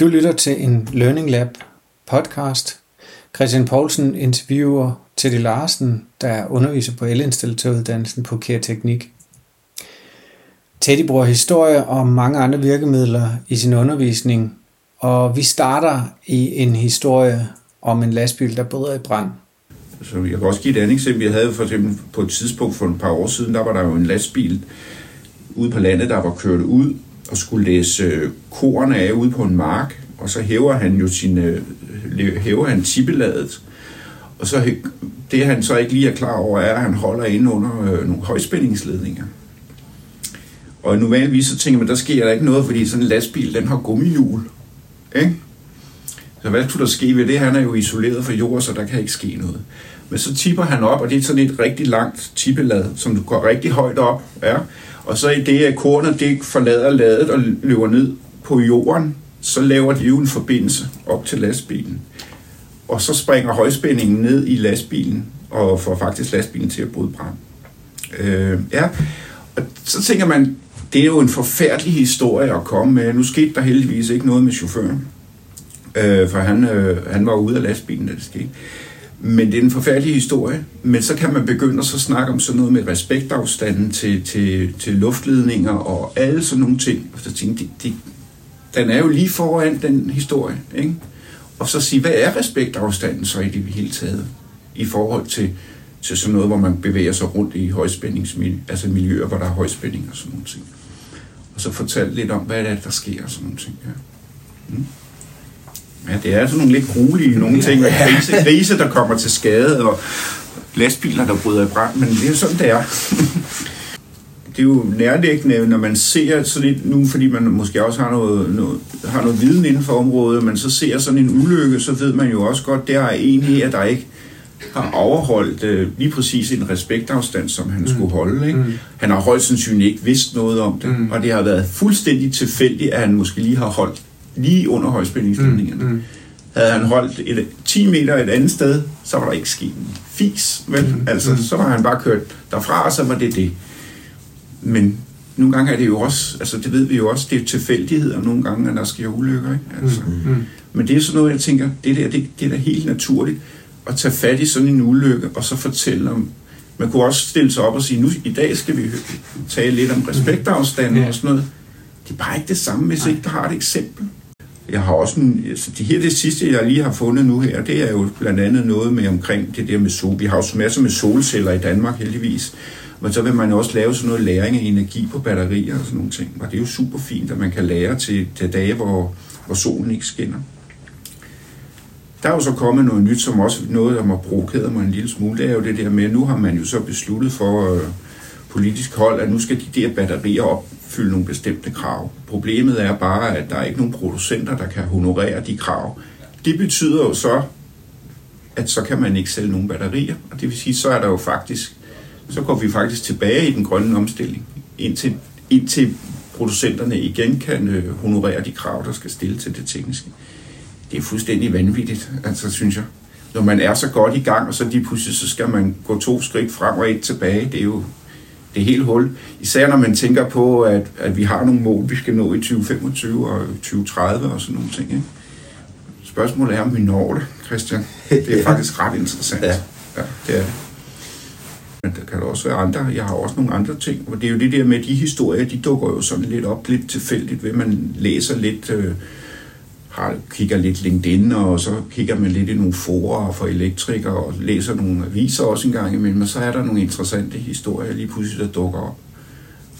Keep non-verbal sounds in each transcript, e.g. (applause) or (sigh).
Du lytter til en Learning Lab podcast. Christian Poulsen interviewer Teddy Larsen, der er underviser på elinstallatøruddannelsen på Kær Teknik. Teddy bruger historie og mange andre virkemidler i sin undervisning, og vi starter i en historie om en lastbil, der bryder i brand. Så jeg kan også give et andet eksempel. Jeg havde for eksempel på et tidspunkt for et par år siden, der var der jo en lastbil ude på landet, der var kørt ud og skulle læse øh, korn af ude på en mark, og så hæver han jo sin, øh, hæver han tippeladet, og så det han så ikke lige er klar over, er, at han holder inde under øh, nogle højspændingsledninger. Og normalvis så tænker man, der sker der ikke noget, fordi sådan en lastbil, den har gummihjul. Ikke? Så hvad skulle der ske ved det? Han er jo isoleret fra jord, så der kan ikke ske noget. Men så tipper han op, og det er sådan et rigtig langt tippelad, som du går rigtig højt op. Ja. Og så i det, at kornet det forlader ladet og løber ned på jorden, så laver de jo en forbindelse op til lastbilen. Og så springer højspændingen ned i lastbilen, og får faktisk lastbilen til at bryde brand. Øh, ja, og så tænker man, det er jo en forfærdelig historie at komme med. Nu skete der heldigvis ikke noget med chaufføren, øh, for han, øh, han var ude af lastbilen, da det skete. Men det er en forfærdelig historie. Men så kan man begynde at så snakke om sådan noget med respektafstanden til, til, til luftledninger og alle sådan nogle ting. Og så tænke, det, de, den er jo lige foran den historie. Ikke? Og så sige, hvad er respektafstanden så i det hele taget? I forhold til, til sådan noget, hvor man bevæger sig rundt i højspændingsmiljøer, altså miljøer, hvor der er højspænding og sådan nogle ting. Og så fortælle lidt om, hvad det er, der sker og sådan nogle ting. Ja. Mm. Ja, det er sådan nogle lidt gruelige nogle ting, med grise, grise, der kommer til skade, og lastbiler, der bryder i brand, men det er sådan, det er. (laughs) det er jo nærliggende, når man ser sådan lidt nu, fordi man måske også har noget, noget, har noget viden inden for området, man så ser sådan en ulykke, så ved man jo også godt, der er en her, der ikke har overholdt øh, lige præcis en respektafstand, som han mm. skulle holde. Ikke? Mm. Han har højst sandsynligt ikke vidst noget om det, mm. og det har været fuldstændig tilfældigt, at han måske lige har holdt lige under højspændingsledningerne. Mm. Mm. Havde han holdt et, 10 meter et andet sted, så var der ikke sket en fis, vel? Mm. Altså, mm. så var han bare kørt derfra, og så var det det. Men nogle gange er det jo også, altså det ved vi jo også, det er tilfældigheder nogle gange, at der sker ulykker, ikke? Altså. Mm. Mm. Men det er sådan noget, jeg tænker, det der, det, det er da helt naturligt at tage fat i sådan en ulykke, og så fortælle om, man kunne også stille sig op og sige, nu i dag skal vi tale lidt om respektafstanden mm. og sådan noget. Det er bare ikke det samme, hvis ikke der har et eksempel. Jeg har også en, altså det her det sidste, jeg lige har fundet nu her, det er jo blandt andet noget med omkring det der med sol. Vi har jo masser med solceller i Danmark heldigvis. Men så vil man også lave sådan noget læring af energi på batterier og sådan nogle ting. Og det er jo super fint, at man kan lære til, til dage, hvor, hvor solen ikke skinner. Der er jo så kommet noget nyt, som også noget, der har provokeret mig en lille smule. Det er jo det der med, at nu har man jo så besluttet for øh, politisk hold, at nu skal de der batterier opfylde nogle bestemte krav. Problemet er bare, at der er ikke nogen producenter, der kan honorere de krav. Det betyder jo så, at så kan man ikke sælge nogen batterier. Og det vil sige, så er der jo faktisk, så går vi faktisk tilbage i den grønne omstilling, indtil, indtil producenterne igen kan øh, honorere de krav, der skal stille til det tekniske. Det er fuldstændig vanvittigt, altså synes jeg. Når man er så godt i gang, og så lige pludselig, så skal man gå to skridt frem og et tilbage, det er jo det helt hul. Især når man tænker på, at, at vi har nogle mål, vi skal nå i 2025 og 2030 og sådan nogle ting. Ikke? Spørgsmålet er, om vi når det, Christian. Det er (laughs) faktisk ret interessant. Ja. ja det er det. Men der kan også være andre. Jeg har også nogle andre ting. Og det er jo det der med, de historier, de dukker jo sådan lidt op, lidt tilfældigt, ved man læser lidt... Øh, har, kigger lidt LinkedIn, og så kigger man lidt i nogle forer for elektrikere, og læser nogle aviser også en gang imellem, og så er der nogle interessante historier lige pludselig, der dukker op.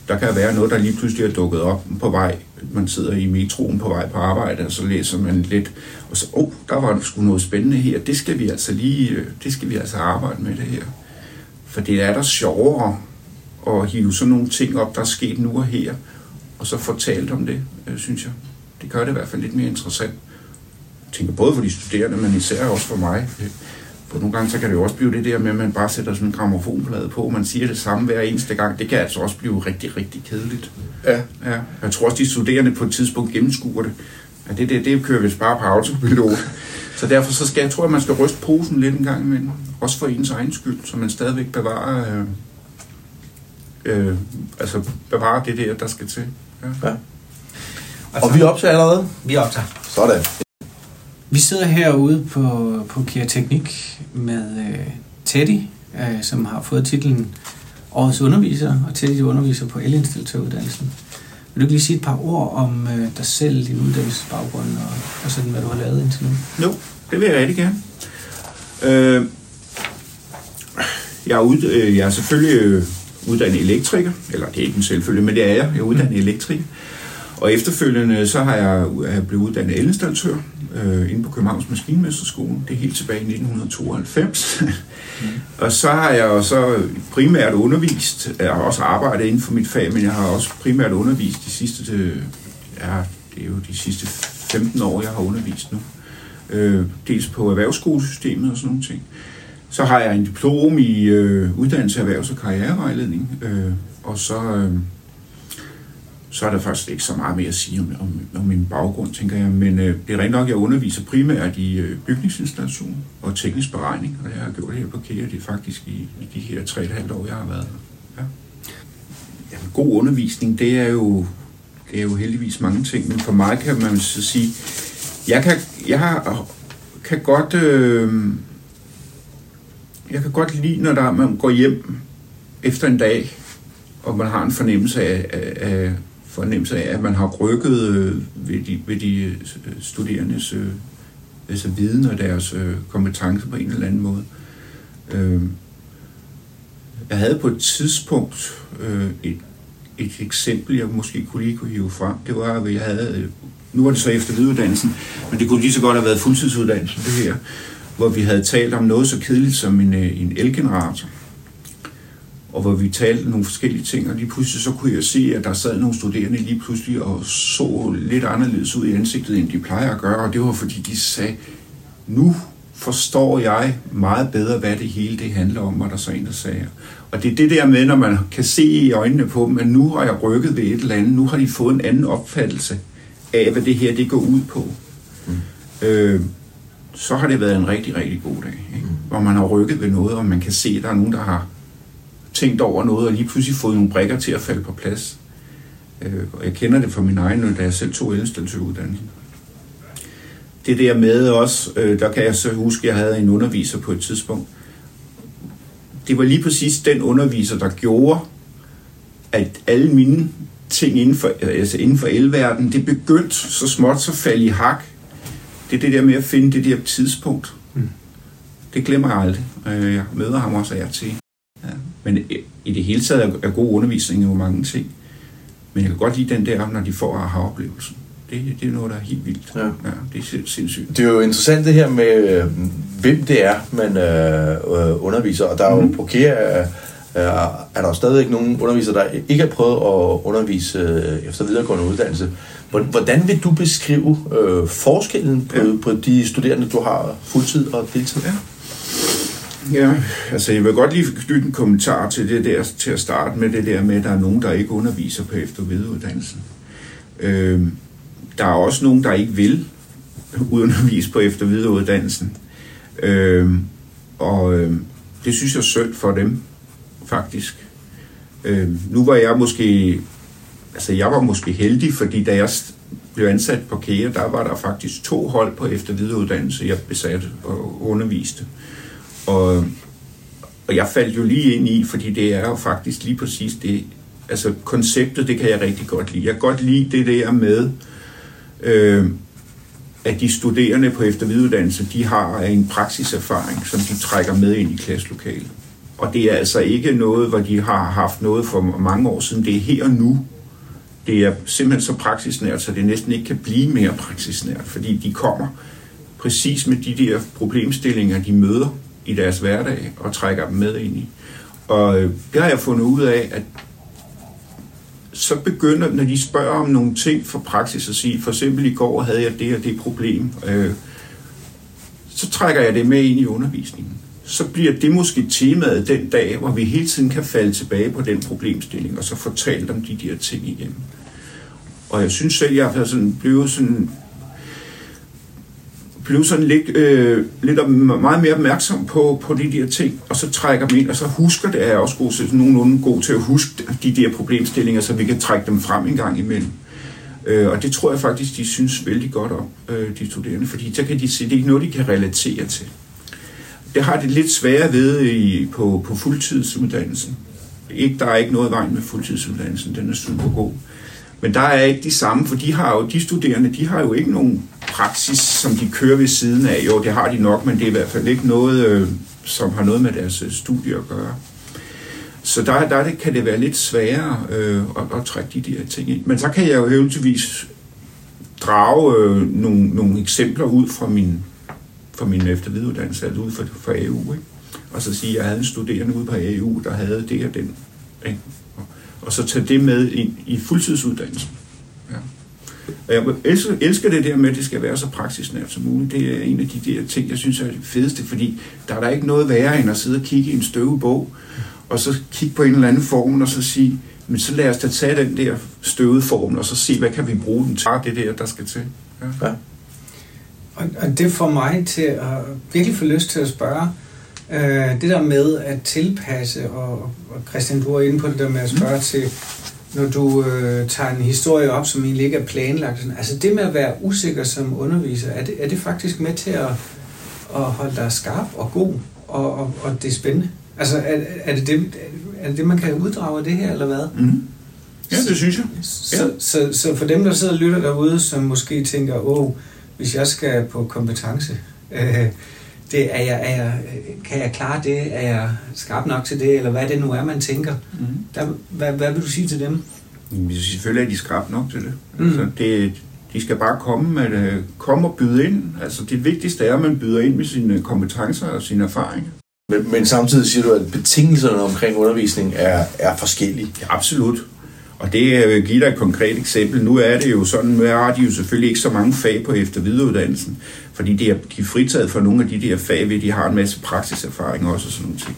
Der kan være noget, der lige pludselig er dukket op på vej. Man sidder i metroen på vej på arbejde, og så læser man lidt, og så, oh, der var sgu noget spændende her. Det skal vi altså lige, øh, det skal vi altså arbejde med det her. For det er der sjovere at hive sådan nogle ting op, der er sket nu og her, og så fortalt om det, øh, synes jeg. Det gør det i hvert fald lidt mere interessant. Jeg tænker både for de studerende, men især også for mig. For nogle gange så kan det jo også blive det der med, at man bare sætter sådan en gramofonplade på, og man siger det samme hver eneste gang. Det kan altså også blive rigtig, rigtig kedeligt. Ja. ja. Jeg tror også, de studerende på et tidspunkt gennemskuer det. Ja, det, det, det kører vi bare på autopilot. Så derfor så skal jeg tror, at man skal ryste posen lidt en gang imellem. Også for ens egen skyld, så man stadigvæk bevarer, øh, øh, altså bevarer det der, der skal til. Ja. ja. Og vi optager allerede? Vi optager. Sådan. Vi sidder herude på, på Kia Teknik med øh, Teddy, øh, som har fået titlen Årets underviser, og Teddy underviser på elinstallatøruddannelsen. Vil du ikke lige sige et par ord om øh, dig selv, din uddannelsesbaggrund og, og sådan, hvad du har lavet indtil nu? Jo, det vil jeg rigtig gerne. Øh, jeg, er ud, øh, jeg er selvfølgelig øh, uddannet elektriker, eller det er ikke en selvfølgelig, men det er jeg. Jeg er uddannet elektriker. Og efterfølgende så har jeg, jeg blevet uddannet elinstallatør øh, inde på Københavns Maskinmesterskole. Det er helt tilbage i 1992. Mm. (laughs) og så har jeg jo så primært undervist, jeg har også arbejdet inden for mit fag, men jeg har også primært undervist de sidste, ja, det er jo de sidste 15 år, jeg har undervist nu. Øh, dels på erhvervsskolesystemet og sådan nogle ting. Så har jeg en diplom i øh, uddannelse, erhvervs- og karrierevejledning, øh, og så... Øh, så er der faktisk ikke så meget mere at sige om, om, om min baggrund, tænker jeg. Men øh, det er rent nok, at jeg underviser primært i øh, bygningsinstallation og teknisk beregning, og det har jeg gjort her på KEA, det er faktisk i, i de her tre et halvt år, jeg har været her. Ja. Jamen, god undervisning, det er jo det er jo heldigvis mange ting, men for mig kan man så sige, jeg kan, jeg har, kan godt, øh, jeg kan godt lide, når der, man går hjem efter en dag, og man har en fornemmelse af, af, af fornemmelse af, at man har rykket øh, ved, de, ved de øh, studerendes øh, altså viden og deres øh, kompetencer på en eller anden måde. Øh, jeg havde på et tidspunkt øh, et, et eksempel, jeg måske kunne lige kunne hive frem. Det var, at jeg havde, øh, nu var det så efter videreuddannelsen, men det kunne lige så godt have været fuldtidsuddannelsen, det her, hvor vi havde talt om noget så kedeligt som en, øh, en elgenerator og hvor vi talte nogle forskellige ting, og lige pludselig så kunne jeg se, at der sad nogle studerende lige pludselig og så lidt anderledes ud i ansigtet, end de plejer at gøre, og det var fordi de sagde, nu forstår jeg meget bedre, hvad det hele det handler om, var der så en, der sagde. Og det er det der med, når man kan se i øjnene på dem, at nu har jeg rykket ved et eller andet, nu har de fået en anden opfattelse af, hvad det her det går ud på. Mm. Øh, så har det været en rigtig, rigtig god dag. Ikke? Mm. Hvor man har rykket ved noget, og man kan se, at der er nogen, der har tænkt over noget, og lige pludselig fået nogle brikker til at falde på plads. Øh, og jeg kender det fra min egen, da jeg selv tog uddannelsen. Det der med også, øh, der kan jeg så huske, at jeg havde en underviser på et tidspunkt. Det var lige præcis den underviser, der gjorde, at alle mine ting inden for, altså inden for elverdenen, det begyndte så småt så falde i hak. Det er det der med at finde det der tidspunkt. Mm. Det glemmer jeg aldrig. Øh, jeg møder ham også af til. Men i det hele taget er god undervisning jo mange ting. Men jeg kan godt lide den der, når de får aha-oplevelsen. Det, det er noget, der er helt vildt. Ja. ja det er sindssygt. Det er jo interessant det her med, øh, hvem det er, man øh, øh underviser. Og der er jo mm. på KEA, øh, er der jo stadigvæk nogle undervisere, der ikke har prøvet at undervise øh, efter videregående uddannelse. Hvordan vil du beskrive øh, forskellen på, ja. på de studerende, du har fuldtid og deltid? Ja. Ja, altså jeg vil godt lige knytte en kommentar til det der, til at starte med det der med, at der er nogen, der ikke underviser på efter- og videreuddannelsen. Øh, der er også nogen, der ikke vil undervise på efter- og videreuddannelsen. Øh, og øh, det synes jeg er synd for dem, faktisk. Øh, nu var jeg måske, altså jeg var måske heldig, fordi da jeg blev ansat på KEA, der var der faktisk to hold på efter- og videreuddannelse, jeg besatte og underviste. Øh, og, og jeg faldt jo lige ind i, fordi det er jo faktisk lige præcis det. Altså konceptet, det kan jeg rigtig godt lide. Jeg kan godt lide det der med, øh, at de studerende på eftervidereuddannelse, de har en praksiserfaring, som de trækker med ind i klasselokalet. Og det er altså ikke noget, hvor de har haft noget for mange år siden. Det er her og nu. Det er simpelthen så praksisnært, så det næsten ikke kan blive mere praksisnært, fordi de kommer præcis med de der problemstillinger, de møder i deres hverdag og trækker dem med ind i. Og øh, det har jeg fundet ud af, at så begynder, når de spørger om nogle ting fra praksis at sige, for eksempel i går havde jeg det og det problem, øh, så trækker jeg det med ind i undervisningen. Så bliver det måske temaet den dag, hvor vi hele tiden kan falde tilbage på den problemstilling, og så fortælle om de der ting igen. Og jeg synes selv, jeg har sådan, blevet sådan blev sådan lidt, øh, lidt meget mere opmærksom på, på de der ting, og så trækker dem ind, og så husker det, er jeg også god, så nogenlunde god til at huske de der problemstillinger, så vi kan trække dem frem en gang imellem. Øh, og det tror jeg faktisk, de synes vældig godt om, øh, de studerende, fordi så kan de se, det er noget, de kan relatere til. Det har det lidt sværere ved i, på, på fuldtidsuddannelsen. Ikke, der er ikke noget vej med fuldtidsuddannelsen, den er super god. Men der er ikke de samme, for de har jo, de studerende, de har jo ikke nogen praksis, som de kører ved siden af. Jo, det har de nok, men det er i hvert fald ikke noget, øh, som har noget med deres øh, studie at gøre. Så der, der kan det være lidt sværere øh, at, at trække de der ting ind. Men så kan jeg jo eventuelt drage øh, nogle, nogle eksempler ud fra min, fra min eftervidereuddannelse, altså ud fra, fra AU. Ikke? Og så sige, at jeg havde en studerende ude på AU, der havde det og den. Ikke? Og, så tage det med ind i fuldtidsuddannelsen. Ja. Og jeg elsker, elsker det der med, at det skal være så praksisnært som muligt. Det er en af de der ting, jeg synes er det fedeste, fordi der er der ikke noget værre end at sidde og kigge i en støvebog, og så kigge på en eller anden formel, og så sige, men så lad os da tage den der støvede formel, og så se, hvad kan vi bruge den til, det der, der skal til. Ja. ja. Og, og det får mig til at virkelig få lyst til at spørge, øh, det der med at tilpasse, og, og Christian, du er inde på det der med at spørge mm. til, når du øh, tager en historie op, som egentlig ikke er planlagt. Sådan, altså det med at være usikker som underviser, er det, er det faktisk med til at, at holde dig skarp og god, og, og, og det er spændende? Altså, er, er, det det, er det det, man kan uddrage af det her, eller hvad? Mm. Ja, det synes jeg. Ja. Så, så, så for dem, der sidder og lytter derude, som måske tænker, åh, hvis jeg skal på kompetence, øh, det, er jeg, er jeg, kan jeg klare det? Er jeg skarp nok til det? Eller hvad det nu er, man tænker? Mm. Der, hvad, hvad vil du sige til dem? Jamen, selvfølgelig er de skarpe nok til det. Mm. Altså, det. De skal bare komme, med, komme og byde ind. Altså, det vigtigste er, at man byder ind med sine kompetencer og sine erfaringer. Men, men samtidig siger du, at betingelserne omkring undervisning er, er forskellige. Ja, absolut. Og det øh, vil give dig et konkret eksempel. Nu er det jo sådan, nu har de jo selvfølgelig ikke så mange fag på efter videreuddannelsen, fordi de er, de er fritaget for nogle af de der fag, ved de har en masse praksiserfaring også og sådan nogle ting.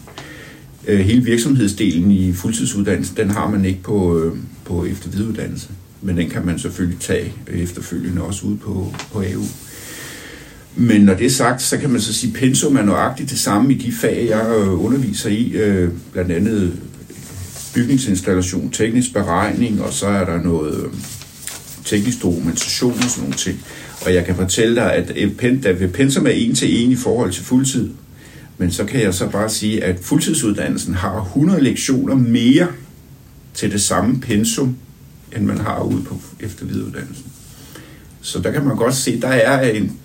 Øh, hele virksomhedsdelen i fuldtidsuddannelsen, den har man ikke på, øh, på efter videreuddannelse. Men den kan man selvfølgelig tage efterfølgende også ud på, på AU. Men når det er sagt, så kan man så sige, at pensum er nøjagtigt det samme i de fag, jeg underviser i, blandt andet bygningsinstallation, teknisk beregning, og så er der noget øh, teknisk dokumentation og sådan nogle ting. Og jeg kan fortælle dig, at øh, ved pensum er en til en i forhold til fuldtid. Men så kan jeg så bare sige, at fuldtidsuddannelsen har 100 lektioner mere til det samme pensum, end man har ude på eftervidereuddannelsen. Så der kan man godt se, der er en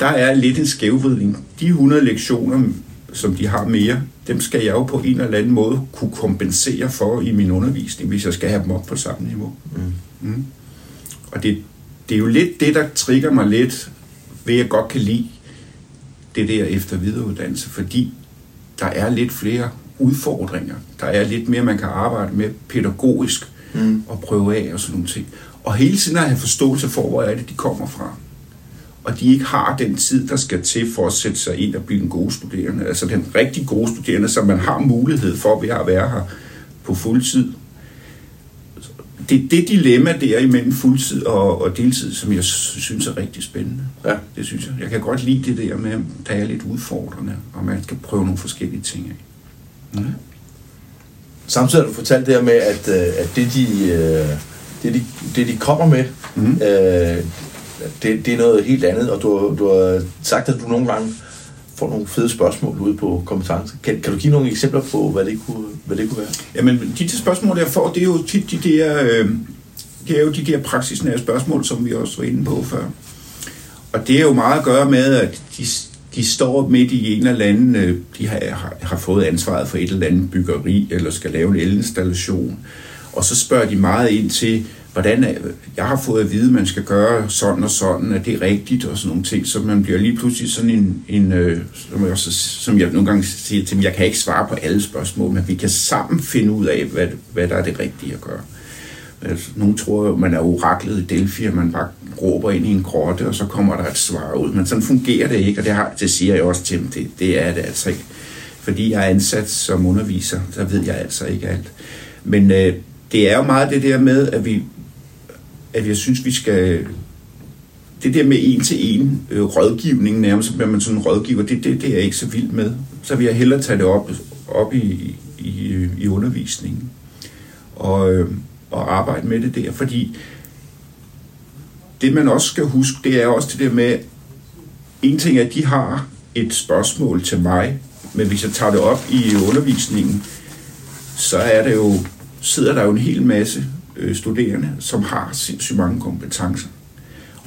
der er lidt en skævvridning. De 100 lektioner, som de har mere, dem skal jeg jo på en eller anden måde kunne kompensere for i min undervisning, hvis jeg skal have dem op på samme niveau. Mm. Mm. Og det, det er jo lidt det, der trigger mig lidt, ved jeg godt kan lide det der efter videreuddannelse, fordi der er lidt flere udfordringer. Der er lidt mere, man kan arbejde med pædagogisk mm. og prøve af og sådan nogle ting. Og hele tiden at have forståelse for, hvor er det, de kommer fra og de ikke har den tid, der skal til for at sætte sig ind og blive en god studerende. Altså den rigtig gode studerende, som man har mulighed for ved at være her på fuld tid. Det er det dilemma der imellem fuldtid og, og deltid, som jeg synes er rigtig spændende. Ja. Det synes jeg. Jeg kan godt lide det der med, at der er lidt udfordrende, og man skal prøve nogle forskellige ting af. Mm. Samtidig har du fortalt det her med, at, øh, at det, de, øh, det, de, det, de kommer med, mm. øh, det, det er noget helt andet, og du, du har sagt, at du nogle gange får nogle fede spørgsmål ude på kompetencer. Kan, kan du give nogle eksempler på, hvad det kunne, hvad det kunne være? Jamen, de, de spørgsmål, jeg får, det er jo tit de der, øh, det er jo de der praksisnære spørgsmål, som vi også var inde på før. Og det er jo meget at gøre med, at de, de står midt i en eller anden, øh, de har, har, har fået ansvaret for et eller andet byggeri, eller skal lave en elinstallation. Og så spørger de meget ind til, hvordan øh, jeg har fået at vide, at man skal gøre sådan og sådan, at det er rigtigt og sådan nogle ting, så man bliver lige pludselig sådan en, en øh, som, jeg også, som jeg nogle gange siger til dem, jeg kan ikke svare på alle spørgsmål, men vi kan sammen finde ud af, hvad, hvad der er det rigtige at gøre. Altså, nogle tror jo, man er oraklet i Delphi, og man bare råber ind i en grotte, og så kommer der et svar ud. Men sådan fungerer det ikke, og det, har, det siger jeg også til dem, det, det er det altså ikke. Fordi jeg er ansat som underviser, så ved jeg altså ikke alt. Men øh, det er jo meget det der med, at vi at jeg synes, vi skal... Det der med en-til-en øh, rådgivning, nærmest bliver man sådan en rådgiver, det, det, det er jeg ikke så vild med. Så vil jeg hellere tage det op, op i, i, øh, i undervisningen og, øh, og arbejde med det der, fordi det man også skal huske, det er også det der med, en ting er, at de har et spørgsmål til mig, men hvis jeg tager det op i undervisningen, så er det jo, sidder der jo en hel masse øh, studerende, som har sindssygt mange kompetencer.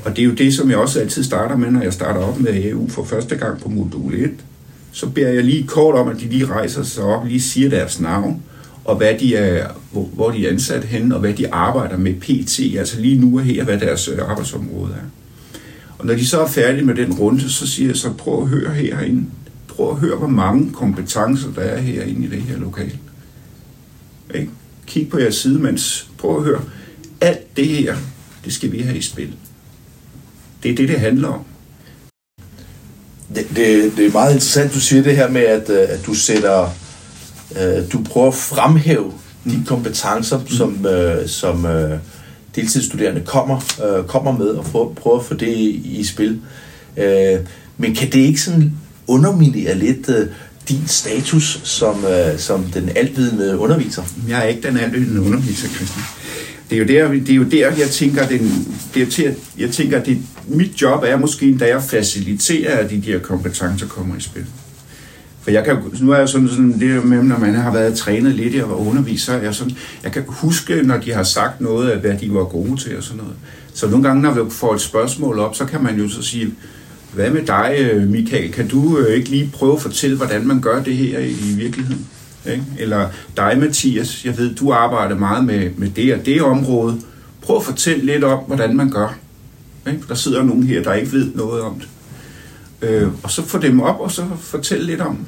Og det er jo det, som jeg også altid starter med, når jeg starter op med EU for første gang på modul 1. Så beder jeg lige kort om, at de lige rejser sig op, lige siger deres navn, og hvad de er, hvor, hvor de er ansat henne, og hvad de arbejder med PT, altså lige nu og her, hvad deres øh, arbejdsområde er. Og når de så er færdige med den runde, så siger jeg så, prøv at høre herinde. Prøv at høre, hvor mange kompetencer der er herinde i det her lokale. Ikke? Kig på jeres sidemænds. Prøv at høre. Alt det her, det skal vi have i spil. Det er det, det handler om. Det, det, det er meget interessant, du siger det her med, at, øh, at du sætter, øh, du prøver at fremhæve de mm. kompetencer, mm. som, øh, som øh, deltidsstuderende kommer, øh, kommer med, og prøver, prøver at få det i, i spil. Øh, men kan det ikke sådan underminere lidt øh, din status som, øh, som den altvidende underviser? Jeg er ikke den altvidende underviser, Christian. Det er jo der, det er jo der jeg tænker, den, det er til, jeg tænker, det, mit job er måske, da jeg faciliterer, at de der kompetencer kommer i spil. For jeg kan, nu er jeg sådan, sådan det med, når man har været trænet lidt jeg var underviser, jeg, sådan, jeg kan huske, når de har sagt noget af, hvad de var gode til og sådan noget. Så nogle gange, når vi får et spørgsmål op, så kan man jo så sige, hvad med dig, øh, Michael? Kan du øh, ikke lige prøve at fortælle, hvordan man gør det her i virkeligheden? Ikke? Eller dig, Mathias, jeg ved, du arbejder meget med, med det og det område. Prøv at fortælle lidt om, hvordan man gør. Ikke? Der sidder nogen her, der ikke ved noget om det. Øh, og så få dem op, og så fortælle lidt om,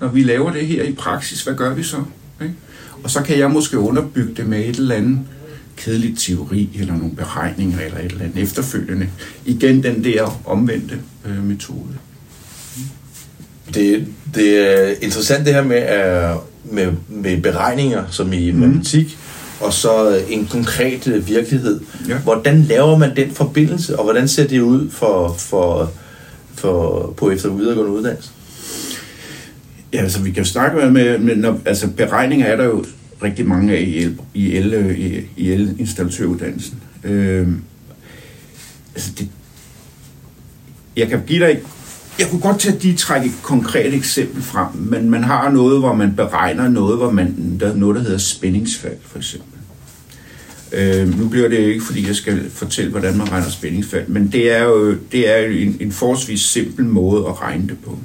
når vi laver det her i praksis, hvad gør vi så? Ikke? Og så kan jeg måske underbygge det med et eller andet kedeligt teori, eller nogle beregninger, eller et eller andet efterfølgende. Igen den der omvendte øh, metode. Det, det er interessant det her med, uh, med, med beregninger, som i mm. matematik, og så en konkret virkelighed. Ja. Hvordan laver man den forbindelse, og hvordan ser det ud for, for, for på efter videregående uddannelse? Ja, altså vi kan jo snakke med, med når, altså beregninger er der jo rigtig mange af i, el, i, el, øh, i, i elinstallatøruddannelsen. Øh, altså det, jeg kan give dig jeg kunne godt tage de trække et konkret eksempel frem, men man har noget, hvor man beregner noget, hvor man, der er noget, der hedder spændingsfald, for eksempel. Øh, nu bliver det ikke, fordi jeg skal fortælle, hvordan man regner spændingsfald, men det er jo, det er jo en, en forholdsvis simpel måde at regne det på.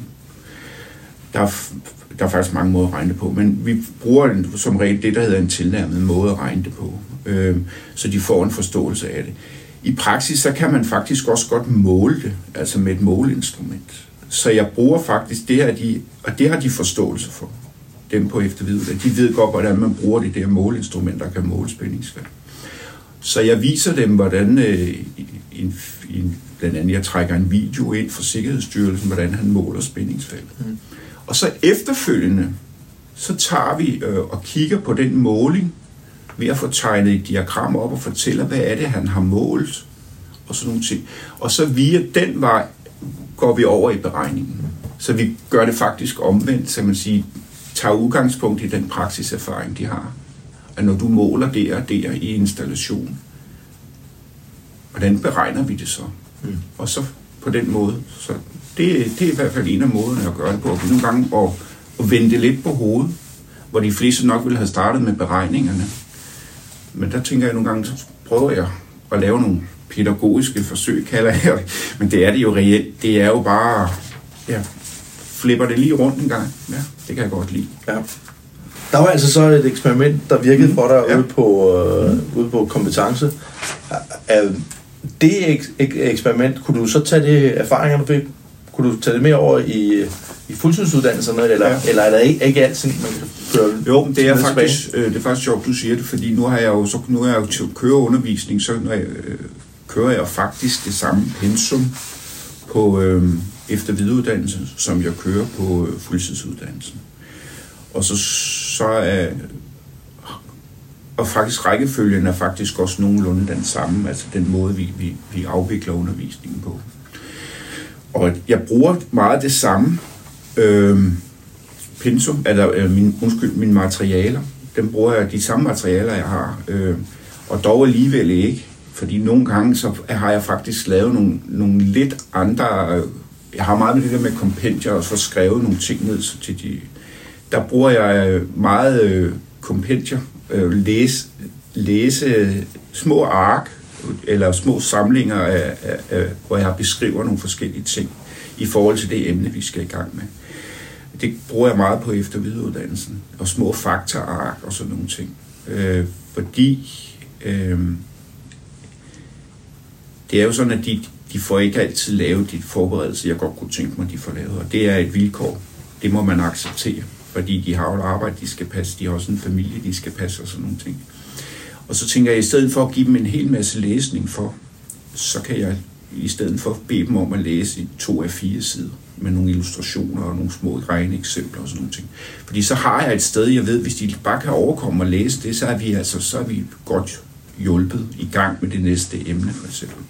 Der er, der er faktisk mange måder at regne det på, men vi bruger som regel det, der hedder en tilnærmet måde at regne det på, øh, så de får en forståelse af det. I praksis, så kan man faktisk også godt måle det, altså med et måleinstrument. Så jeg bruger faktisk det her, de, og det har de forståelse for, dem på eftervidere. De ved godt, hvordan man bruger det der måleinstrument, der kan måle spændingsfald. Så jeg viser dem, hvordan øh, en, en, blandt andet jeg trækker en video ind fra Sikkerhedsstyrelsen, hvordan han måler spændingsfald. Mm. Og så efterfølgende, så tager vi øh, og kigger på den måling, ved at få tegnet et diagram op og fortælle, hvad er det, han har målt, og sådan nogle ting. Og så via den vej går vi over i beregningen. Så vi gør det faktisk omvendt, så man siger, tager udgangspunkt i den praksiserfaring, de har. At når du måler der og der i installation, hvordan beregner vi det så? Mm. Og så på den måde. Så det, det er i hvert fald en af måderne at gøre det på. Nogle gange at, at vende det lidt på hovedet, hvor de fleste nok ville have startet med beregningerne. Men der tænker jeg nogle gange, så prøver jeg at lave nogle pædagogiske forsøg, kalder jeg det. Men det er det jo reelt. Det er jo bare, ja, flipper det lige rundt en gang. Ja, det kan jeg godt lide. Ja. Der var altså så et eksperiment, der virkede mm. for dig ja. ude, på, øh, mm. ude på kompetence. Det ek- ek- eksperiment, kunne du så tage det erfaringer, du fik, kunne du tage det med over i, i fuldtidsuddannelserne, eller, ja. eller er der ikke, ikke altid, man kan køre Jo, det er, faktisk, øh, det er faktisk sjovt, du siger det, fordi nu har jeg jo, så, nu er jeg jo til køreundervisning, så når jeg, øh, kører jeg faktisk det samme pensum på øh, efter videreuddannelse, som jeg kører på øh, fuldtidsuddannelsen. Og så, så er og faktisk rækkefølgen er faktisk også nogenlunde den samme, altså den måde, vi, vi, vi afvikler undervisningen på. Og jeg bruger meget det samme øh, pensum, eller øh, min, undskyld, mine materialer. Dem bruger jeg de samme materialer, jeg har, øh, og dog alligevel ikke Fordi nogle gange så har jeg faktisk lavet nogle, nogle lidt andre... Øh, jeg har meget med det der med kompendier, og så skrevet nogle ting ned så til de... Der bruger jeg øh, meget øh, kompendier, øh, læse, læse små ark, eller små samlinger, af, af, af, hvor jeg beskriver nogle forskellige ting i forhold til det emne, vi skal i gang med. Det bruger jeg meget på efter videreuddannelsen, og små faktaark og sådan nogle ting. Øh, fordi øh, det er jo sådan, at de, de får ikke altid lavet de forberedelser, jeg godt kunne tænke mig, de får lavet. Og det er et vilkår. Det må man acceptere. Fordi de har jo et arbejde, de skal passe. De har også en familie, de skal passe og sådan nogle ting. Og så tænker jeg, i stedet for at give dem en hel masse læsning for, så kan jeg i stedet for bede dem om at læse i to af fire sider med nogle illustrationer og nogle små regneeksempler og sådan nogle ting. Fordi så har jeg et sted, jeg ved, hvis de bare kan overkomme og læse det, så er vi altså så er vi godt hjulpet i gang med det næste emne for eksempel.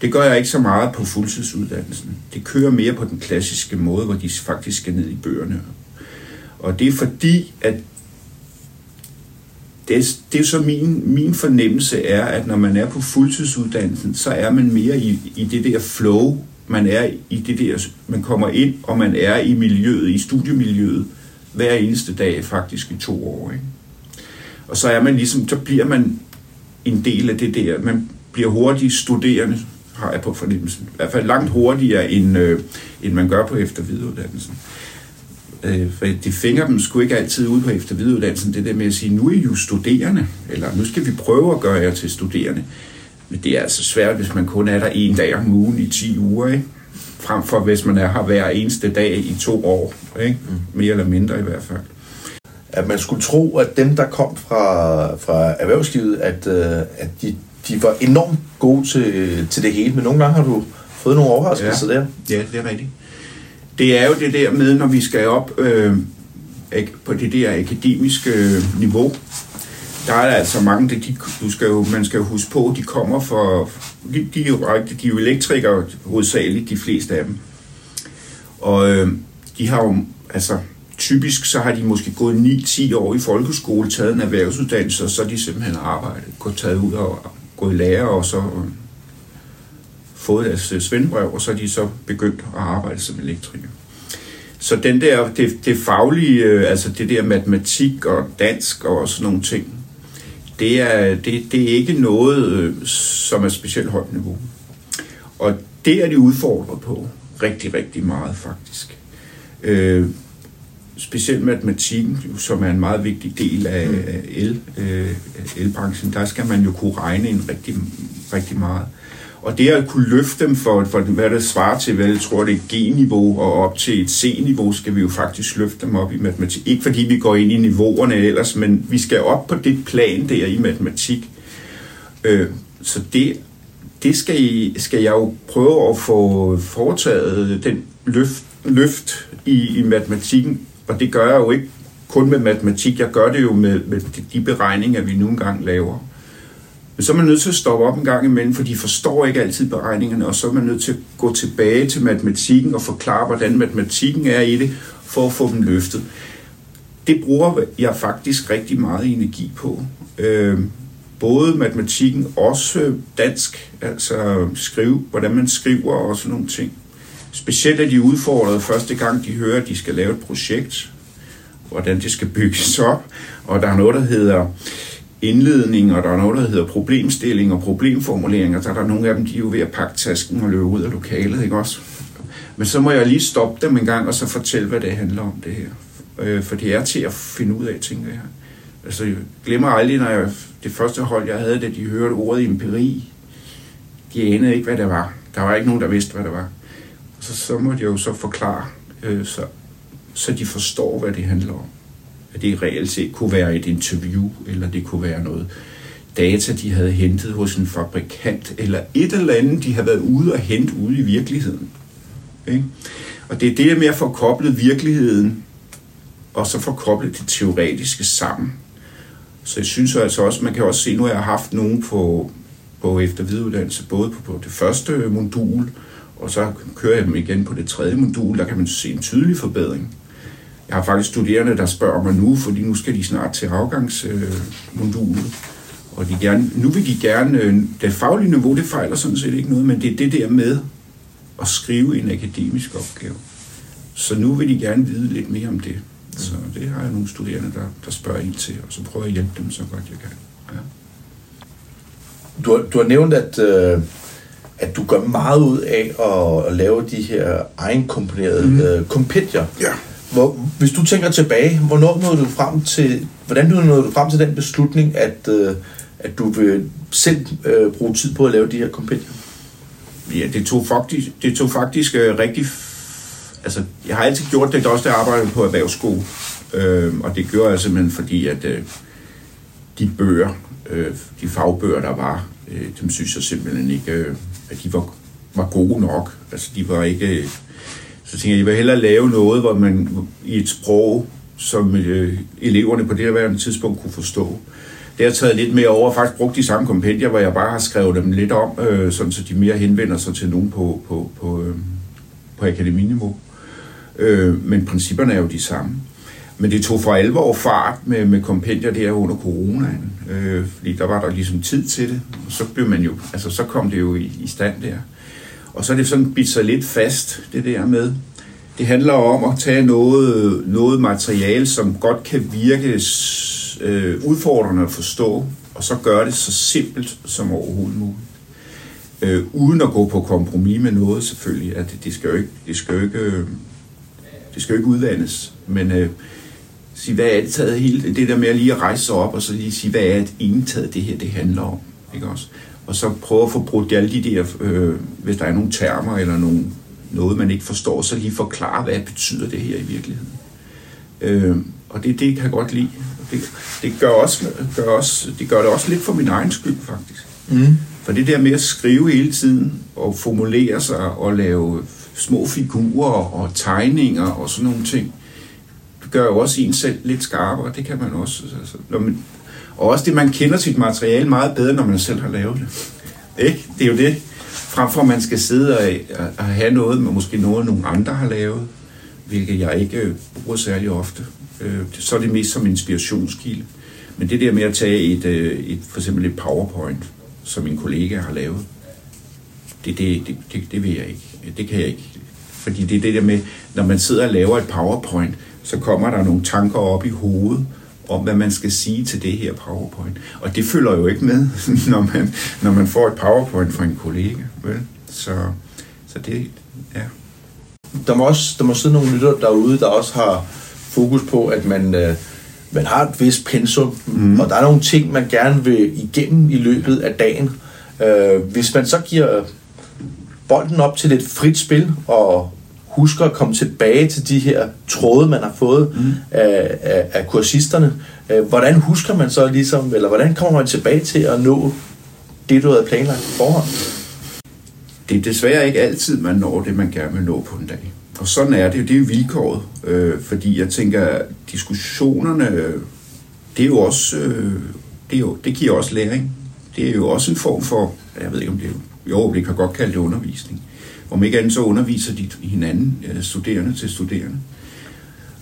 Det gør jeg ikke så meget på fuldtidsuddannelsen. Det kører mere på den klassiske måde, hvor de faktisk skal ned i bøgerne. Og det er fordi, at det, det er så min, min fornemmelse er, at når man er på fuldtidsuddannelsen, så er man mere i, i det der flow, man er i det der, man kommer ind, og man er i miljøet, i studiemiljøet, hver eneste dag faktisk i to år. Ikke? Og så er man ligesom, så bliver man en del af det der, man bliver hurtigt studerende, har jeg på fornemmelsen. I hvert fald langt hurtigere, end, øh, end man gør på eftervidereuddannelsen. Øh, for de finger dem sgu ikke altid ud på eftervidereuddannelsen, det der med at sige, nu er I jo studerende, eller nu skal vi prøve at gøre jer til studerende. Men det er altså svært, hvis man kun er der en dag om ugen i 10 uger, ikke? frem for hvis man er her hver eneste dag i to år, ikke? Mm. mere eller mindre i hvert fald. At man skulle tro, at dem, der kom fra, fra erhvervslivet, at, øh, at de, de var enormt gode til, til det hele, men nogle gange har du fået nogle overraskelser ja. der. Ja, det er rigtigt. Det er jo det der med, når vi skal op øh, på det der akademiske øh, niveau, der er altså mange, de, du skal jo, man skal jo huske på, de kommer for, de, de, er, jo, de er jo elektrikere hovedsageligt, de fleste af dem. Og øh, de har jo, altså typisk så har de måske gået 9-10 år i folkeskole, taget en erhvervsuddannelse, og så er de simpelthen arbejdet, gået taget ud og gået i lære, og så øh, fået deres øh, svendbrev, og så er de så begyndt at arbejde som elektriker. Så den der, det, det faglige, øh, altså det der matematik og dansk og sådan nogle ting, det er, det, det er ikke noget, øh, som er specielt højt niveau. Og det er de udfordret på rigtig, rigtig meget faktisk. Øh, specielt matematikken, som er en meget vigtig del af, af el, øh, elbranchen, der skal man jo kunne regne en rigtig, rigtig meget. Og det at kunne løfte dem for, for hvad det svarer til, hvad jeg tror det er G-niveau og op til et C-niveau, skal vi jo faktisk løfte dem op i matematik. Ikke fordi vi går ind i niveauerne ellers, men vi skal op på det plan der i matematik. Øh, så det, det skal, I, skal jeg jo prøve at få foretaget øh, den løft, løft i, i matematikken, og det gør jeg jo ikke kun med matematik, jeg gør det jo med, med de beregninger, vi nu engang laver. Men så er man nødt til at stoppe op en gang imellem, for de forstår ikke altid beregningerne, og så er man nødt til at gå tilbage til matematikken og forklare, hvordan matematikken er i det, for at få dem løftet. Det bruger jeg faktisk rigtig meget energi på. Øh, både matematikken, også dansk, altså skrive, hvordan man skriver og sådan nogle ting. Specielt er de udfordrede første gang, de hører, at de skal lave et projekt, hvordan det skal bygges op, og der er noget, der hedder indledning, og der er noget, der hedder problemstilling og problemformuleringer, så er der nogle af dem, de er jo ved at pakke tasken og løbe ud af lokalet, ikke også? Men så må jeg lige stoppe dem en gang, og så fortælle, hvad det handler om, det her. Øh, for det er til at finde ud af, tænker jeg. Altså, jeg glemmer aldrig, når jeg, det første hold, jeg havde, da de hørte ordet empiri, de anede ikke, hvad det var. Der var ikke nogen, der vidste, hvad det var. Så, så måtte jeg jo så forklare, øh, så, så de forstår, hvad det handler om at det reelt set kunne være et interview, eller det kunne være noget data, de havde hentet hos en fabrikant, eller et eller andet, de havde været ude og hente ude i virkeligheden. Ikke? Og det er det med at få koblet virkeligheden, og så få koblet det teoretiske sammen. Så jeg synes altså også, man kan også se, nu har jeg haft nogen på, på eftervidereuddannelse, både på, på det første modul, og så kører jeg dem igen på det tredje modul, der kan man se en tydelig forbedring. Jeg har faktisk studerende, der spørger mig nu, fordi nu skal de snart til afgangsmodulet. Øh, Og de gerne, nu vil de gerne, øh, det faglige niveau, det fejler sådan set ikke noget, men det er det der med at skrive en akademisk opgave. Så nu vil de gerne vide lidt mere om det. Så det har jeg nogle studerende, der, der spørger ind til, og så prøver jeg at hjælpe dem så godt jeg kan. Ja. Du har, du har nævnt, at, øh, at du gør meget ud af at, at lave de her egenkomponerede mm. øh, kompendier. ja. Hvor, hvis du tænker tilbage, hvornår nåede du frem til, hvordan du nåede du frem til den beslutning, at, øh, at du vil selv øh, bruge tid på at lave de her kompendier? Ja, det tog faktisk, det tog faktisk øh, rigtig... Altså, jeg har altid gjort det, også da jeg arbejdede på erhvervsskole. Øh, og det gjorde jeg simpelthen fordi, at øh, de bøger, øh, de fagbøger, der var, øh, dem synes jeg simpelthen ikke, øh, at de var, var gode nok. Altså, de var ikke... Så tænkte jeg, jeg vil hellere lave noget, hvor man i et sprog, som øh, eleverne på det her tidspunkt kunne forstå. Det har jeg taget lidt mere over, faktisk brugt de samme kompendier, hvor jeg bare har skrevet dem lidt om, øh, sådan så de mere henvender sig til nogen på, på, på, øh, på akademiniveau. Øh, men principperne er jo de samme. Men det tog for alvor fart med, med kompendier der under coronaen, øh, fordi der var der ligesom tid til det, og så blev man jo, altså så kom det jo i, i stand der. Og så er det sådan bidt sig lidt fast, det der med, det handler om at tage noget, noget materiale, som godt kan virke øh, udfordrende at forstå, og så gøre det så simpelt som overhovedet muligt. Øh, uden at gå på kompromis med noget selvfølgelig, at det, det skal jo ikke, det skal jo ikke, øh, det skal jo ikke udvandes, men øh, sige, hvad er det taget hele, det der med at lige at rejse sig op, og så lige sige, hvad er det egentlig det her, det handler om, ikke også? Og så prøve at få brudt alle de der, øh, hvis der er nogle termer eller nogle, noget, man ikke forstår, så lige forklare, hvad betyder det her i virkeligheden. Øh, og det, det kan jeg godt lide. Det, det, gør også, gør også, det gør det også lidt for min egen skyld, faktisk. Mm. For det der med at skrive hele tiden, og formulere sig, og lave små figurer og tegninger og sådan nogle ting, det gør jo også en selv lidt skarpere. Det kan man også. Altså, når man, og også det, man kender sit materiale meget bedre, når man selv har lavet det. Ikke? Det er jo det. Frem for at man skal sidde og, og have noget, men måske noget, nogle andre har lavet, hvilket jeg ikke øh, bruger særlig ofte. Øh, så er det mest som inspirationskilde. Men det der med at tage et, øh, et for eksempel et PowerPoint, som min kollega har lavet, det, det, det, det, det vil jeg ikke. Det kan jeg ikke. Fordi det er det der med, når man sidder og laver et PowerPoint, så kommer der nogle tanker op i hovedet, om hvad man skal sige til det her PowerPoint. Og det følger jo ikke med, (laughs) når man, når man får et PowerPoint fra en kollega. Vel? Så, så det, ja. Der må også der må sidde nogle lytter derude, der også har fokus på, at man, øh, man har et vist pensum, mm. og der er nogle ting, man gerne vil igennem i løbet af dagen. Øh, hvis man så giver bolden op til et frit spil, og husker at komme tilbage til de her tråde, man har fået mm. af, af, af kursisterne, øh, hvordan husker man så ligesom, eller hvordan kommer man tilbage til at nå det, du havde planlagt på forhånd? det er desværre ikke altid, man når det, man gerne vil nå på en dag. Og sådan er det jo. Det er jo vilkåret. Øh, fordi jeg tænker, diskussionerne, øh, det er jo også, øh, det, er jo, det giver også læring. Det er jo også en form for, jeg ved ikke om det er, jo, vi kan godt kalde det undervisning. Om ikke andet så underviser de hinanden, øh, studerende til studerende.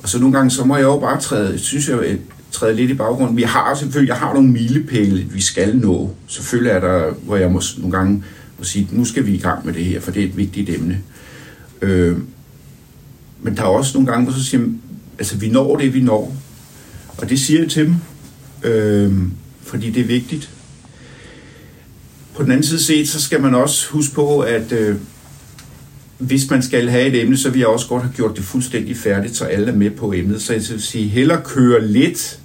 Og så nogle gange, så må jeg jo bare træde, synes jeg, øh, træde lidt i baggrunden. Vi har selvfølgelig, jeg har nogle milepæle, vi skal nå. Selvfølgelig er der, hvor jeg må, nogle gange må sige, nu skal vi i gang med det her, for det er et vigtigt emne. Øh, men der er også nogle gange, hvor så siger altså vi når det, vi når. Og det siger jeg til dem, øh, fordi det er vigtigt. På den anden side set, så skal man også huske på, at øh, hvis man skal have et emne, så vil jeg også godt have gjort det fuldstændig færdigt, så alle er med på emnet. Så jeg vil sige, hellere køre lidt,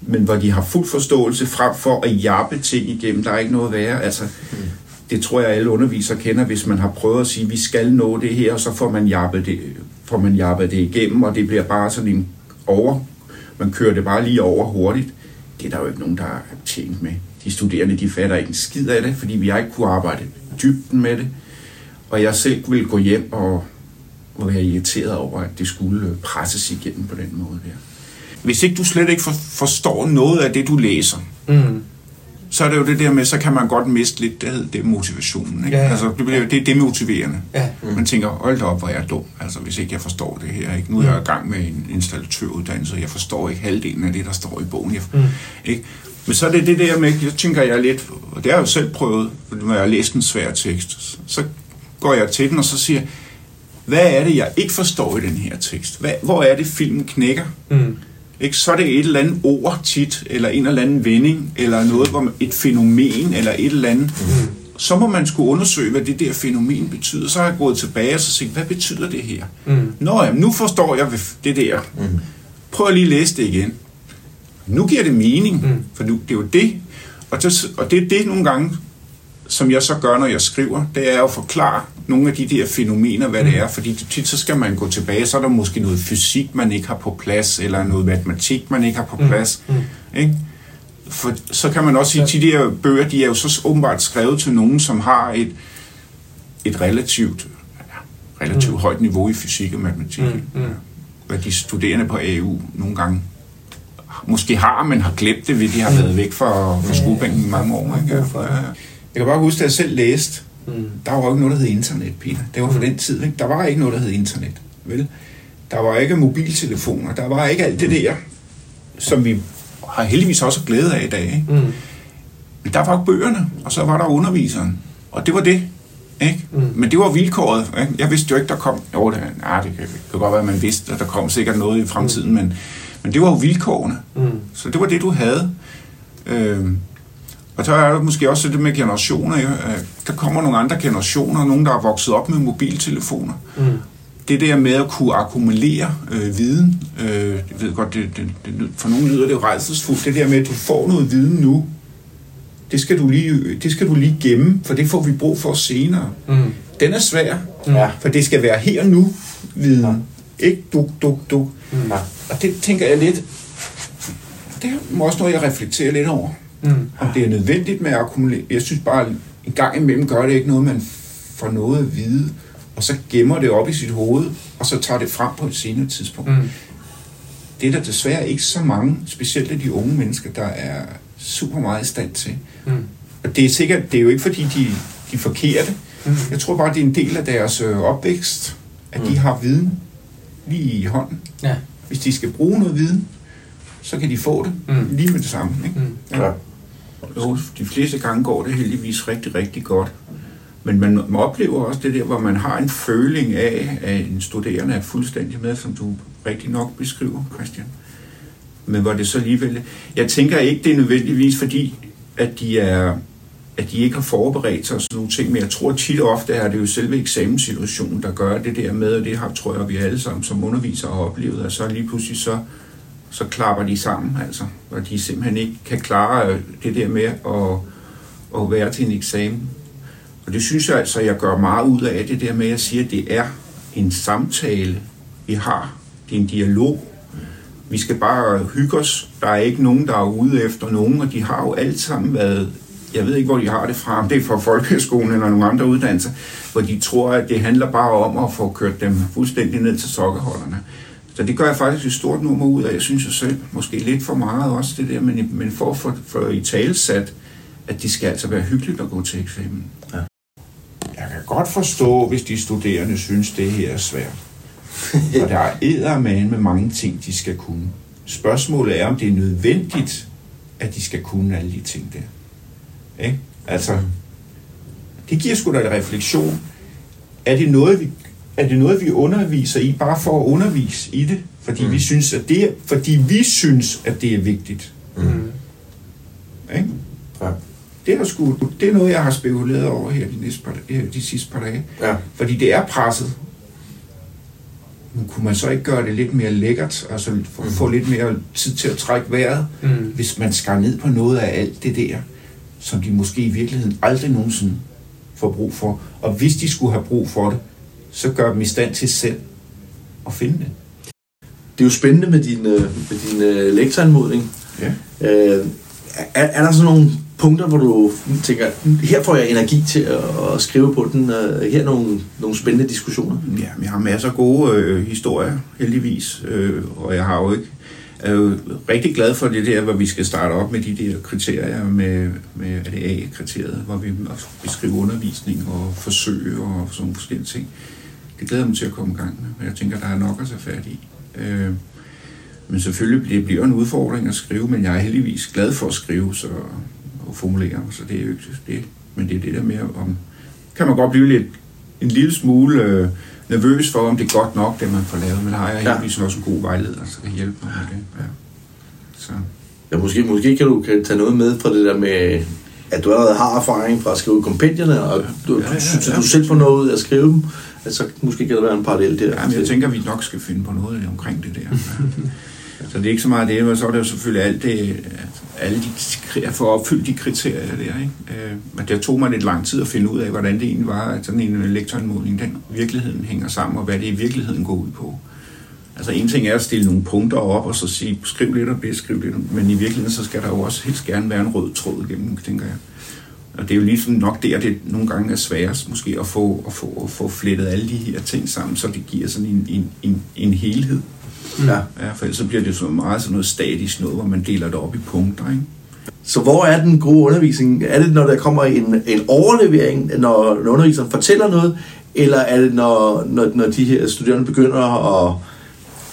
men hvor de har fuld forståelse frem for at jappe ting igennem. Der er ikke noget værre. Altså, det tror jeg, alle undervisere kender, hvis man har prøvet at sige, vi skal nå det her, og så får man jappet det, får man jappet det igennem, og det bliver bare sådan en over, man kører det bare lige over hurtigt. Det er der jo ikke nogen, der er tjent med. De studerende, de fatter ikke en skid af det, fordi vi har ikke kunne arbejde dybden med det. Og jeg selv ville gå hjem og, og være irriteret over, at det skulle presses igennem på den måde der. Hvis ikke du slet ikke for, forstår noget af det, du læser, Mm. så er det jo det der med, så kan man godt miste lidt det, hedder- det er motivationen. Ikke? Ja, ja. Altså, det, bliver, det er demotiverende. Ja. Man tænker, hold da op, hvor er jeg dum, altså, hvis ikke jeg forstår det her. Ikke? Nu er jeg i gang med en installatøruddannelse, og jeg forstår ikke halvdelen af det, der står i bogen. Jeg, Mm. ikke? Men så er det det der med, jeg tænker jeg lidt, og det har jeg jo selv prøvet, når jeg har læst en svær tekst, så går jeg til den, og så siger hvad er det, jeg ikke forstår i den her tekst? Hvad, hvor er det, filmen knækker? Mm. Ikke? Så er det et eller andet ord tit, eller en eller anden vending, eller noget, hvor man, et fænomen, eller et eller andet. Mm. Så må man skulle undersøge, hvad det der fænomen betyder. Så har jeg gået tilbage og så sagt, hvad betyder det her? Mm. Nå ja, nu forstår jeg det der. Mm. Prøv at lige læse det igen. Nu giver det mening, mm. for nu, det er jo det. Og det, og det er det nogle gange, som jeg så gør, når jeg skriver, det er at forklare nogle af de der fænomener, hvad mm. det er, fordi tit så skal man gå tilbage, så er der måske noget fysik, man ikke har på plads, eller noget matematik, man ikke har på mm. plads. Mm. Ikke? For, så kan man også sige, at de der bøger, de er jo så åbenbart skrevet til nogen, som har et, et relativt, relativt mm. højt niveau i fysik og matematik. Mm. Mm. Hvad de studerende på AU nogle gange måske har, men har glemt det, ved de har mm. været væk fra, fra skolebænken i mange år. Ikke? Ja, ja. Jeg kan bare huske, at jeg selv læste, mm. der var jo ikke noget, der hed internet, Peter. Det var for mm. den tid. Ikke? Der var ikke noget, der hed internet. Vel? Der var ikke mobiltelefoner. Der var ikke alt det der, som vi har heldigvis også glæde af i dag. Ikke? Mm. Men der var bøgerne, og så var der underviseren. Og det var det. Ikke? Mm. Men det var vilkåret. Ikke? Jeg vidste jo ikke, der kom... Jo, det, nej, det kan, det kan godt være, at man vidste, at der kom sikkert noget i fremtiden, mm. men, men det var jo vilkårene. Mm. Så det var det, du havde. Øh, og så er der måske også det med generationer. Ja. Der kommer nogle andre generationer, nogen, der er vokset op med mobiltelefoner. Mm. Det der med at kunne akkumulere øh, viden, øh, jeg ved godt, det, det, det, for nogle lyder det jo rejselsfuldt, det der med, at du får noget viden nu, det skal du lige, det skal du lige gemme, for det får vi brug for senere. Mm. Den er svær, mm. for det skal være her nu, viden. Ja. Ikke duk, duk, duk. Mm. Og det tænker jeg lidt, det er også noget, jeg reflekterer lidt over. Mm. Om det er nødvendigt med at akkumulere. Jeg synes bare, en gang imellem gør det ikke noget, man får noget at vide, og så gemmer det op i sit hoved, og så tager det frem på et senere tidspunkt. Mm. Det er der desværre ikke så mange, specielt af de unge mennesker, der er super meget i stand til. Mm. Og det er sikkert, det er jo ikke fordi, de, de er forkerte. Mm. Jeg tror bare, det er en del af deres øh, opvækst, at mm. de har viden lige i hånden. Ja. Hvis de skal bruge noget viden, så kan de få det mm. lige med det samme. Ikke? Mm. Ja. Jo, de fleste gange går det heldigvis rigtig, rigtig godt. Men man oplever også det der, hvor man har en føling af, at en studerende er fuldstændig med, som du rigtig nok beskriver, Christian. Men hvor det så alligevel... Jeg tænker ikke, det er nødvendigvis fordi, at de er at de ikke har forberedt sig og sådan nogle ting, men jeg tror tit og ofte er det jo selve eksamenssituationen, der gør det der med, og det har, tror jeg, vi alle sammen som undervisere har oplevet, at så lige pludselig så så klapper de sammen, altså, og de simpelthen ikke kan klare øh, det der med at, at være til en eksamen. Og det synes jeg altså, jeg gør meget ud af det der med, at jeg siger, at det er en samtale, vi har. Det er en dialog. Vi skal bare hygge os. Der er ikke nogen, der er ude efter nogen, og de har jo alt sammen været jeg ved ikke, hvor de har det fra, om det er fra folkeskolen eller nogle andre uddannelser, hvor de tror, at det handler bare om at få kørt dem fuldstændig ned til sokkeholderne. Så det gør jeg faktisk et stort nummer ud af. Jeg synes jo selv, måske lidt for meget også det der, men, men for at få i talesat, at det skal altså være hyggeligt at gå til eksamen. Ja. Jeg kan godt forstå, hvis de studerende synes, det her er svært. (laughs) Og der er eddermane med mange ting, de skal kunne. Spørgsmålet er, om det er nødvendigt, at de skal kunne alle de ting der. Ikke? Altså, det giver sgu da en refleksion. Er det noget, vi er det noget, vi underviser i, bare for at undervise i det, fordi mm. vi synes, at det er, fordi vi synes, at det er vigtigt. Mm. Ikke? Ja. Det, er sgu, det er noget, jeg har spekuleret over her de, næste par, de sidste par dage. Ja. Fordi det er presset. Men kunne man så ikke gøre det lidt mere lækkert, altså få, mm. få lidt mere tid til at trække vejret, mm. hvis man skar ned på noget af alt det der, som de måske i virkeligheden aldrig nogensinde får brug for. Og hvis de skulle have brug for det, så gør dem i stand til selv at finde det. Det er jo spændende med din, øh, med din uh, lektoranmodning. Ja. Uh, er, er der sådan nogle punkter, hvor du tænker, her får jeg energi til at, at skrive på den, her er nogle, nogle spændende diskussioner? Ja, jeg har masser af gode øh, historier, heldigvis, øh, og jeg har jo ikke er jo rigtig glad for det der, hvor vi skal starte op med de der kriterier, med, med det A-kriteriet, hvor vi beskriver undervisning og forsøg og sådan nogle forskellige ting det glæder mig til at komme i gang med, men jeg tænker, der er nok at tage fat i. Øh, Men selvfølgelig det bliver en udfordring at skrive, men jeg er heldigvis glad for at skrive så, og formulere, så det er jo ikke det. Men det er det der med, om kan man godt blive lidt en lille smule øh, nervøs for, om det er godt nok, det man får lavet. Men har jeg heldigvis ja. også en god vejleder, så kan hjælpe mig med det. Ja. Så. Ja, måske, måske kan du kan tage noget med fra det der med, at du allerede har erfaring fra at skrive kompendierne, og du, ja, ja, ja, synes, at du selv får noget ud af at skrive dem, altså måske kan der være en parallel der. Ja, men jeg tænker, at vi nok skal finde på noget omkring det der. (laughs) så det er ikke så meget det, men så er det jo selvfølgelig alt det, alle de, for at opfylde de kriterier der. Ikke? Øh, men det tog mig lidt lang tid at finde ud af, hvordan det egentlig var, at sådan en elektroanmodning, den virkeligheden hænger sammen, og hvad det i virkeligheden går ud på. Altså en ting er at stille nogle punkter op, og så sige, skriv lidt og beskriv lidt, men i virkeligheden så skal der jo også helst gerne være en rød tråd igennem, tænker jeg. Og det er jo ligesom nok der, det nogle gange er sværest måske at få, at få, at få flettet alle de her ting sammen, så det giver sådan en, en, en, en helhed. Ja. ja. For ellers så bliver det så meget sådan noget statisk noget, hvor man deler det op i punkter, ikke? Så hvor er den gode undervisning? Er det, når der kommer en, en overlevering, når, når underviseren fortæller noget, eller er det, når, når, når de her studerende begynder at,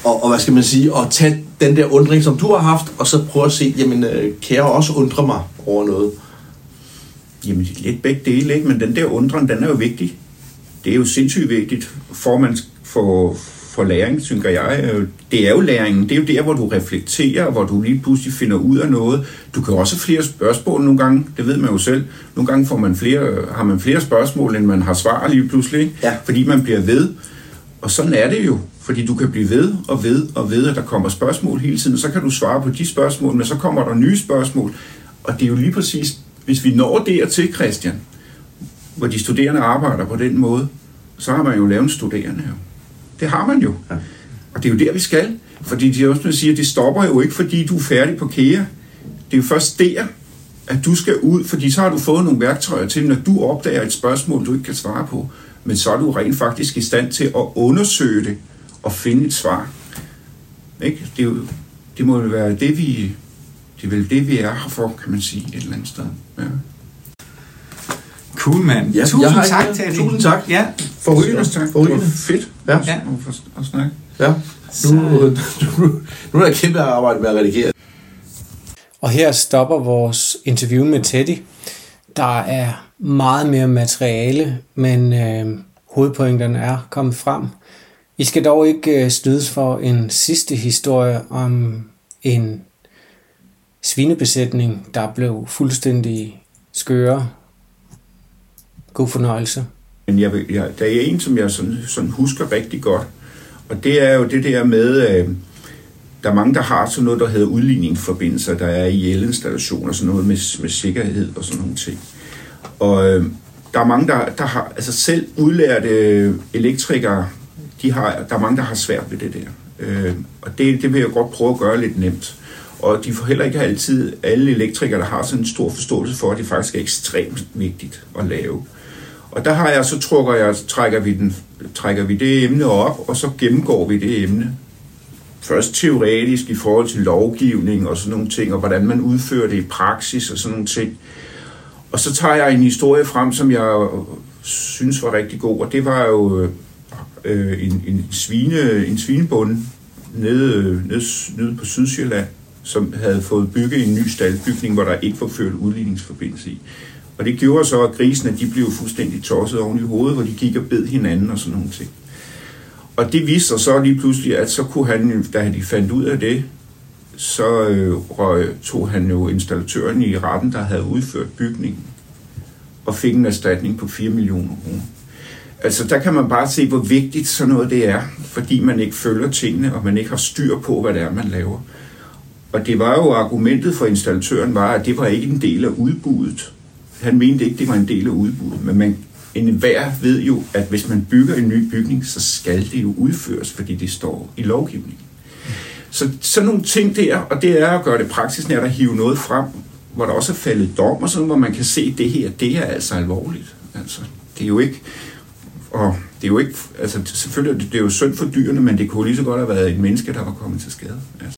og, og hvad skal man sige, at tage den der undring, som du har haft, og så prøve at se, jamen, øh, kan jeg også undre mig over noget? Jamen, lidt begge dele, ikke? men den der undren, den er jo vigtig. Det er jo sindssygt vigtigt, for man får, for læring, synes jeg. Det er jo læringen. Det er jo der, hvor du reflekterer, hvor du lige pludselig finder ud af noget. Du kan også have flere spørgsmål nogle gange. Det ved man jo selv. Nogle gange får man flere, har man flere spørgsmål, end man har svar lige pludselig. Ikke? Ja. Fordi man bliver ved. Og sådan er det jo. Fordi du kan blive ved og ved og ved, at der kommer spørgsmål hele tiden. Så kan du svare på de spørgsmål, men så kommer der nye spørgsmål. Og det er jo lige præcis, hvis vi når dertil, Christian, hvor de studerende arbejder på den måde, så har man jo lavet en studerende jo. Det har man jo. Ja. Og det er jo der, vi skal. Fordi de også siger, at det stopper jo ikke, fordi du er færdig på KEA. Det er jo først der, at du skal ud, fordi så har du fået nogle værktøjer til, når du opdager et spørgsmål, du ikke kan svare på. Men så er du rent faktisk i stand til at undersøge det og finde et svar. Ikke? Det, er jo, det må jo være det, vi, det er vel det, vi er her for, kan man sige, et eller andet sted. Ja. Cool, mand. Ja, Tusind har tak til Tusind tak. Ja. Forrygende. Tak. Forrygende. Fedt. Ja. ja. At, at snakke. Ja. (laughs) Nu, nu, nu er der kæmpe arbejde med at redigere. Og her stopper vores interview med Teddy. Der er meget mere materiale, men øh, hovedpointerne er kommet frem. I skal dog ikke øh, snydes for en sidste historie om en svinebesætning, der blev fuldstændig skøre God fornøjelse. Men jeg, jeg, der er en, som jeg sådan, sådan husker rigtig godt, og det er jo det der med, øh, der er mange, der har sådan noget, der hedder udligningsforbindelser, der er i elinstallationer, sådan noget med, med sikkerhed og sådan nogle ting. Og øh, der er mange, der, der har, altså selv udlærte elektrikere, de har, der er mange, der har svært ved det der. Øh, og det, det vil jeg godt prøve at gøre lidt nemt. Og de får heller ikke altid alle elektrikere, der har sådan en stor forståelse for, at det faktisk er ekstremt vigtigt at lave. Og der har jeg, så trukker jeg, trækker, vi den, trækker vi det emne op, og så gennemgår vi det emne. Først teoretisk i forhold til lovgivning og sådan nogle ting, og hvordan man udfører det i praksis og sådan nogle ting. Og så tager jeg en historie frem, som jeg synes var rigtig god, og det var jo øh, øh en, en, svine, en svinebonde nede, øh, nede, nede på Sydsjælland, som havde fået bygget en ny staldbygning, hvor der ikke var ført udligningsforbindelse i. Og det gjorde så, at grisene de blev fuldstændig tosset oven i hovedet, hvor de gik og bed hinanden og sådan nogle ting. Og det viste sig så lige pludselig, at så kunne han, da de fandt ud af det, så øh, røg, tog han jo installatøren i retten, der havde udført bygningen, og fik en erstatning på 4 millioner kroner. Altså der kan man bare se, hvor vigtigt sådan noget det er, fordi man ikke følger tingene, og man ikke har styr på, hvad det er, man laver. Og det var jo argumentet for installatøren var, at det var ikke en del af udbuddet. Han mente ikke, det var en del af udbuddet, men man, en hver ved jo, at hvis man bygger en ny bygning, så skal det jo udføres, fordi det står i lovgivningen. Så sådan nogle ting der, og det er at gøre det praktisk når at hive noget frem, hvor der også er faldet dom og sådan, hvor man kan se, at det her, det er altså alvorligt. Altså, det er jo ikke, og det er jo ikke, altså selvfølgelig det er jo synd for dyrene, men det kunne lige så godt have været et menneske, der var kommet til skade. Altså.